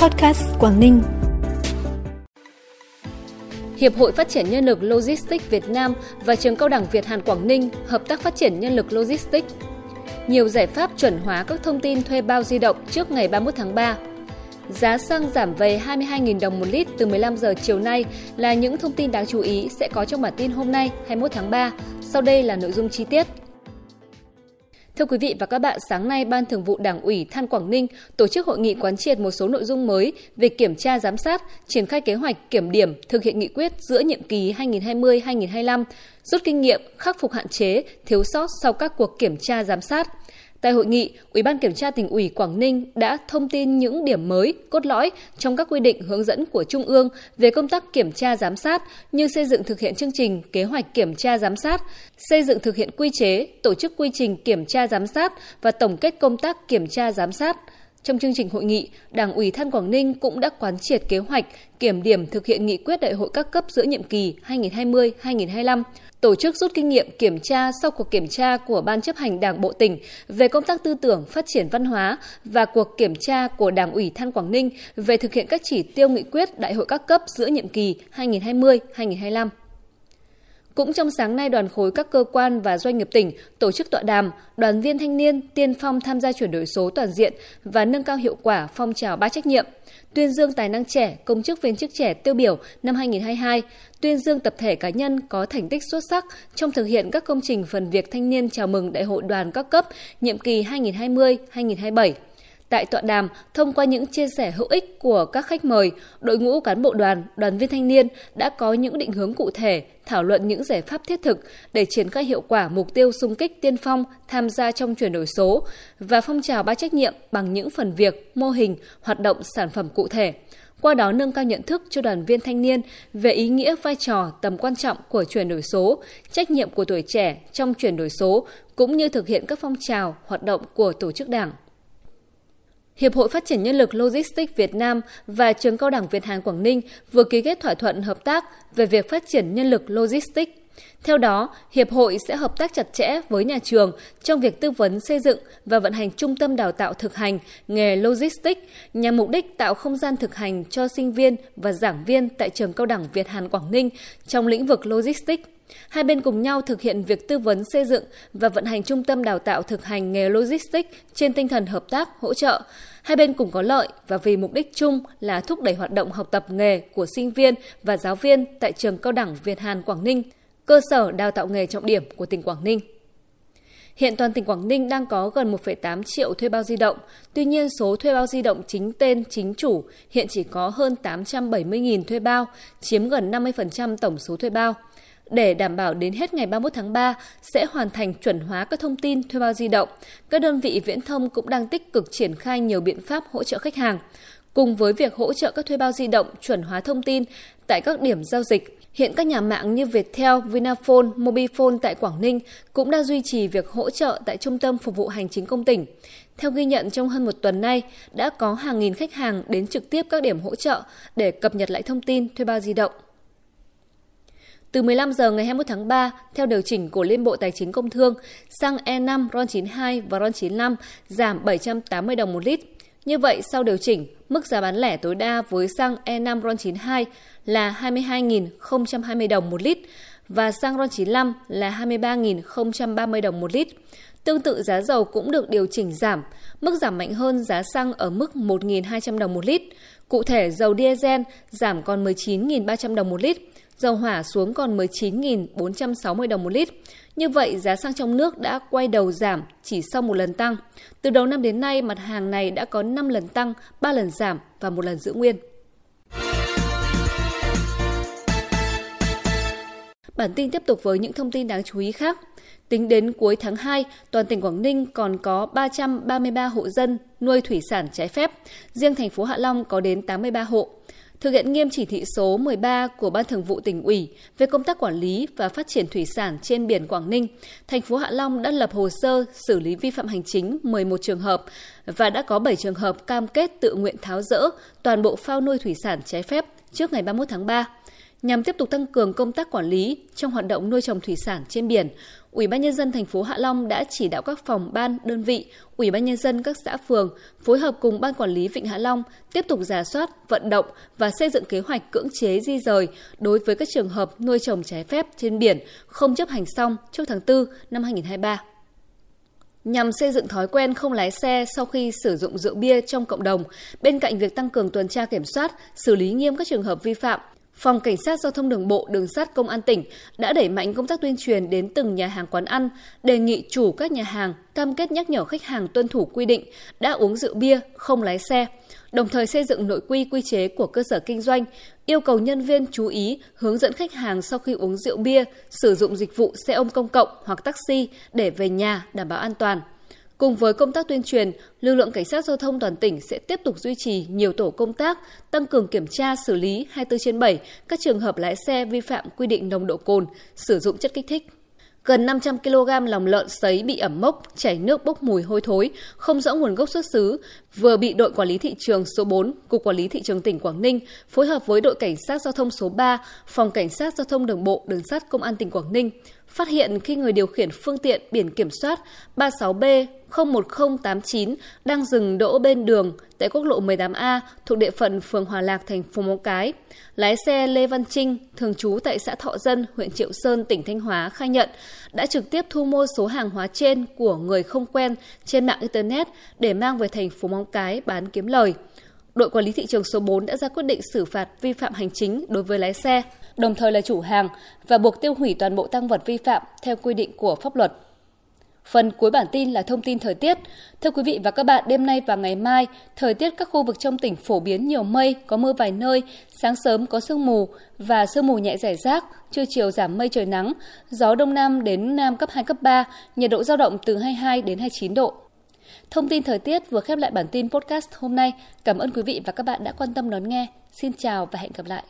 Podcast Quảng Ninh. Hiệp hội Phát triển Nhân lực Logistics Việt Nam và Trường Cao đẳng Việt Hàn Quảng Ninh hợp tác phát triển nhân lực Logistics. Nhiều giải pháp chuẩn hóa các thông tin thuê bao di động trước ngày 31 tháng 3. Giá xăng giảm về 22.000 đồng một lít từ 15 giờ chiều nay là những thông tin đáng chú ý sẽ có trong bản tin hôm nay 21 tháng 3. Sau đây là nội dung chi tiết. Thưa quý vị và các bạn, sáng nay Ban Thường vụ Đảng ủy Than Quảng Ninh tổ chức hội nghị quán triệt một số nội dung mới về kiểm tra giám sát, triển khai kế hoạch kiểm điểm thực hiện nghị quyết giữa nhiệm kỳ 2020-2025, rút kinh nghiệm, khắc phục hạn chế, thiếu sót sau các cuộc kiểm tra giám sát. Tại hội nghị, Ủy ban Kiểm tra tỉnh ủy Quảng Ninh đã thông tin những điểm mới, cốt lõi trong các quy định hướng dẫn của Trung ương về công tác kiểm tra giám sát như xây dựng thực hiện chương trình, kế hoạch kiểm tra giám sát, xây dựng thực hiện quy chế, tổ chức quy trình kiểm tra giám sát và tổng kết công tác kiểm tra giám sát – trong chương trình hội nghị, Đảng ủy Than Quảng Ninh cũng đã quán triệt kế hoạch kiểm điểm thực hiện nghị quyết đại hội các cấp giữa nhiệm kỳ 2020-2025, tổ chức rút kinh nghiệm kiểm tra sau cuộc kiểm tra của Ban chấp hành Đảng Bộ tỉnh về công tác tư tưởng phát triển văn hóa và cuộc kiểm tra của Đảng ủy Than Quảng Ninh về thực hiện các chỉ tiêu nghị quyết đại hội các cấp giữa nhiệm kỳ 2020-2025. Cũng trong sáng nay, đoàn khối các cơ quan và doanh nghiệp tỉnh tổ chức tọa đàm đoàn viên thanh niên tiên phong tham gia chuyển đổi số toàn diện và nâng cao hiệu quả phong trào ba trách nhiệm, tuyên dương tài năng trẻ, công chức viên chức trẻ tiêu biểu năm 2022, tuyên dương tập thể cá nhân có thành tích xuất sắc trong thực hiện các công trình phần việc thanh niên chào mừng Đại hội đoàn các cấp nhiệm kỳ 2020-2027. Tại tọa đàm, thông qua những chia sẻ hữu ích của các khách mời, đội ngũ cán bộ đoàn, đoàn viên thanh niên đã có những định hướng cụ thể, thảo luận những giải pháp thiết thực để triển khai hiệu quả mục tiêu xung kích tiên phong tham gia trong chuyển đổi số và phong trào ba trách nhiệm bằng những phần việc, mô hình, hoạt động sản phẩm cụ thể qua đó nâng cao nhận thức cho đoàn viên thanh niên về ý nghĩa vai trò tầm quan trọng của chuyển đổi số, trách nhiệm của tuổi trẻ trong chuyển đổi số cũng như thực hiện các phong trào hoạt động của tổ chức đảng. Hiệp hội Phát triển Nhân lực Logistics Việt Nam và Trường Cao đẳng Việt Hàn Quảng Ninh vừa ký kết thỏa thuận hợp tác về việc phát triển nhân lực logistics. Theo đó, Hiệp hội sẽ hợp tác chặt chẽ với nhà trường trong việc tư vấn xây dựng và vận hành trung tâm đào tạo thực hành nghề logistics nhằm mục đích tạo không gian thực hành cho sinh viên và giảng viên tại Trường Cao đẳng Việt Hàn Quảng Ninh trong lĩnh vực logistics. Hai bên cùng nhau thực hiện việc tư vấn xây dựng và vận hành trung tâm đào tạo thực hành nghề logistics trên tinh thần hợp tác, hỗ trợ. Hai bên cùng có lợi và vì mục đích chung là thúc đẩy hoạt động học tập nghề của sinh viên và giáo viên tại trường cao đẳng Việt Hàn Quảng Ninh, cơ sở đào tạo nghề trọng điểm của tỉnh Quảng Ninh. Hiện toàn tỉnh Quảng Ninh đang có gần 1,8 triệu thuê bao di động. Tuy nhiên, số thuê bao di động chính tên, chính chủ hiện chỉ có hơn 870.000 thuê bao, chiếm gần 50% tổng số thuê bao để đảm bảo đến hết ngày 31 tháng 3 sẽ hoàn thành chuẩn hóa các thông tin thuê bao di động. Các đơn vị viễn thông cũng đang tích cực triển khai nhiều biện pháp hỗ trợ khách hàng. Cùng với việc hỗ trợ các thuê bao di động chuẩn hóa thông tin tại các điểm giao dịch, hiện các nhà mạng như Viettel, Vinaphone, Mobifone tại Quảng Ninh cũng đang duy trì việc hỗ trợ tại Trung tâm Phục vụ Hành chính công tỉnh. Theo ghi nhận trong hơn một tuần nay, đã có hàng nghìn khách hàng đến trực tiếp các điểm hỗ trợ để cập nhật lại thông tin thuê bao di động. Từ 15 giờ ngày 21 tháng 3, theo điều chỉnh của Liên Bộ Tài chính Công Thương, xăng E5, RON92 và RON95 giảm 780 đồng một lít. Như vậy, sau điều chỉnh, mức giá bán lẻ tối đa với xăng E5 RON92 là 22.020 đồng một lít và xăng RON95 là 23.030 đồng một lít. Tương tự giá dầu cũng được điều chỉnh giảm, mức giảm mạnh hơn giá xăng ở mức 1.200 đồng một lít. Cụ thể, dầu diesel giảm còn 19.300 đồng một lít, dầu hỏa xuống còn 19.460 đồng một lít. Như vậy, giá xăng trong nước đã quay đầu giảm chỉ sau một lần tăng. Từ đầu năm đến nay, mặt hàng này đã có 5 lần tăng, 3 lần giảm và một lần giữ nguyên. Bản tin tiếp tục với những thông tin đáng chú ý khác. Tính đến cuối tháng 2, toàn tỉnh Quảng Ninh còn có 333 hộ dân nuôi thủy sản trái phép, riêng thành phố Hạ Long có đến 83 hộ. Thực hiện nghiêm chỉ thị số 13 của Ban Thường vụ tỉnh ủy về công tác quản lý và phát triển thủy sản trên biển Quảng Ninh, thành phố Hạ Long đã lập hồ sơ xử lý vi phạm hành chính 11 trường hợp và đã có 7 trường hợp cam kết tự nguyện tháo rỡ toàn bộ phao nuôi thủy sản trái phép trước ngày 31 tháng 3. Nhằm tiếp tục tăng cường công tác quản lý trong hoạt động nuôi trồng thủy sản trên biển, Ủy ban nhân dân thành phố Hạ Long đã chỉ đạo các phòng ban, đơn vị, Ủy ban nhân dân các xã phường phối hợp cùng ban quản lý Vịnh Hạ Long tiếp tục giả soát, vận động và xây dựng kế hoạch cưỡng chế di rời đối với các trường hợp nuôi trồng trái phép trên biển không chấp hành xong trước tháng 4 năm 2023 nhằm xây dựng thói quen không lái xe sau khi sử dụng rượu bia trong cộng đồng, bên cạnh việc tăng cường tuần tra kiểm soát, xử lý nghiêm các trường hợp vi phạm, Phòng Cảnh sát Giao thông Đường bộ, Đường sắt Công an tỉnh đã đẩy mạnh công tác tuyên truyền đến từng nhà hàng quán ăn, đề nghị chủ các nhà hàng cam kết nhắc nhở khách hàng tuân thủ quy định đã uống rượu bia, không lái xe, đồng thời xây dựng nội quy quy chế của cơ sở kinh doanh, yêu cầu nhân viên chú ý hướng dẫn khách hàng sau khi uống rượu bia sử dụng dịch vụ xe ôm công cộng hoặc taxi để về nhà đảm bảo an toàn. Cùng với công tác tuyên truyền, lực lượng cảnh sát giao thông toàn tỉnh sẽ tiếp tục duy trì nhiều tổ công tác, tăng cường kiểm tra xử lý 24 trên 7 các trường hợp lái xe vi phạm quy định nồng độ cồn, sử dụng chất kích thích. Gần 500 kg lòng lợn sấy bị ẩm mốc, chảy nước bốc mùi hôi thối, không rõ nguồn gốc xuất xứ, vừa bị đội quản lý thị trường số 4, Cục Quản lý Thị trường tỉnh Quảng Ninh phối hợp với đội cảnh sát giao thông số 3, Phòng Cảnh sát giao thông đường bộ, đường sắt Công an tỉnh Quảng Ninh phát hiện khi người điều khiển phương tiện biển kiểm soát 36B 01089 đang dừng đỗ bên đường tại quốc lộ 18A thuộc địa phận phường Hòa Lạc, thành phố Móng Cái. Lái xe Lê Văn Trinh, thường trú tại xã Thọ Dân, huyện Triệu Sơn, tỉnh Thanh Hóa khai nhận đã trực tiếp thu mua số hàng hóa trên của người không quen trên mạng Internet để mang về thành phố Móng Cái bán kiếm lời. Đội quản lý thị trường số 4 đã ra quyết định xử phạt vi phạm hành chính đối với lái xe, đồng thời là chủ hàng và buộc tiêu hủy toàn bộ tăng vật vi phạm theo quy định của pháp luật. Phần cuối bản tin là thông tin thời tiết. Thưa quý vị và các bạn, đêm nay và ngày mai, thời tiết các khu vực trong tỉnh phổ biến nhiều mây, có mưa vài nơi, sáng sớm có sương mù và sương mù nhẹ rải rác, trưa chiều giảm mây trời nắng, gió đông nam đến nam cấp 2, cấp 3, nhiệt độ dao động từ 22 đến 29 độ. Thông tin thời tiết vừa khép lại bản tin podcast hôm nay. Cảm ơn quý vị và các bạn đã quan tâm đón nghe. Xin chào và hẹn gặp lại.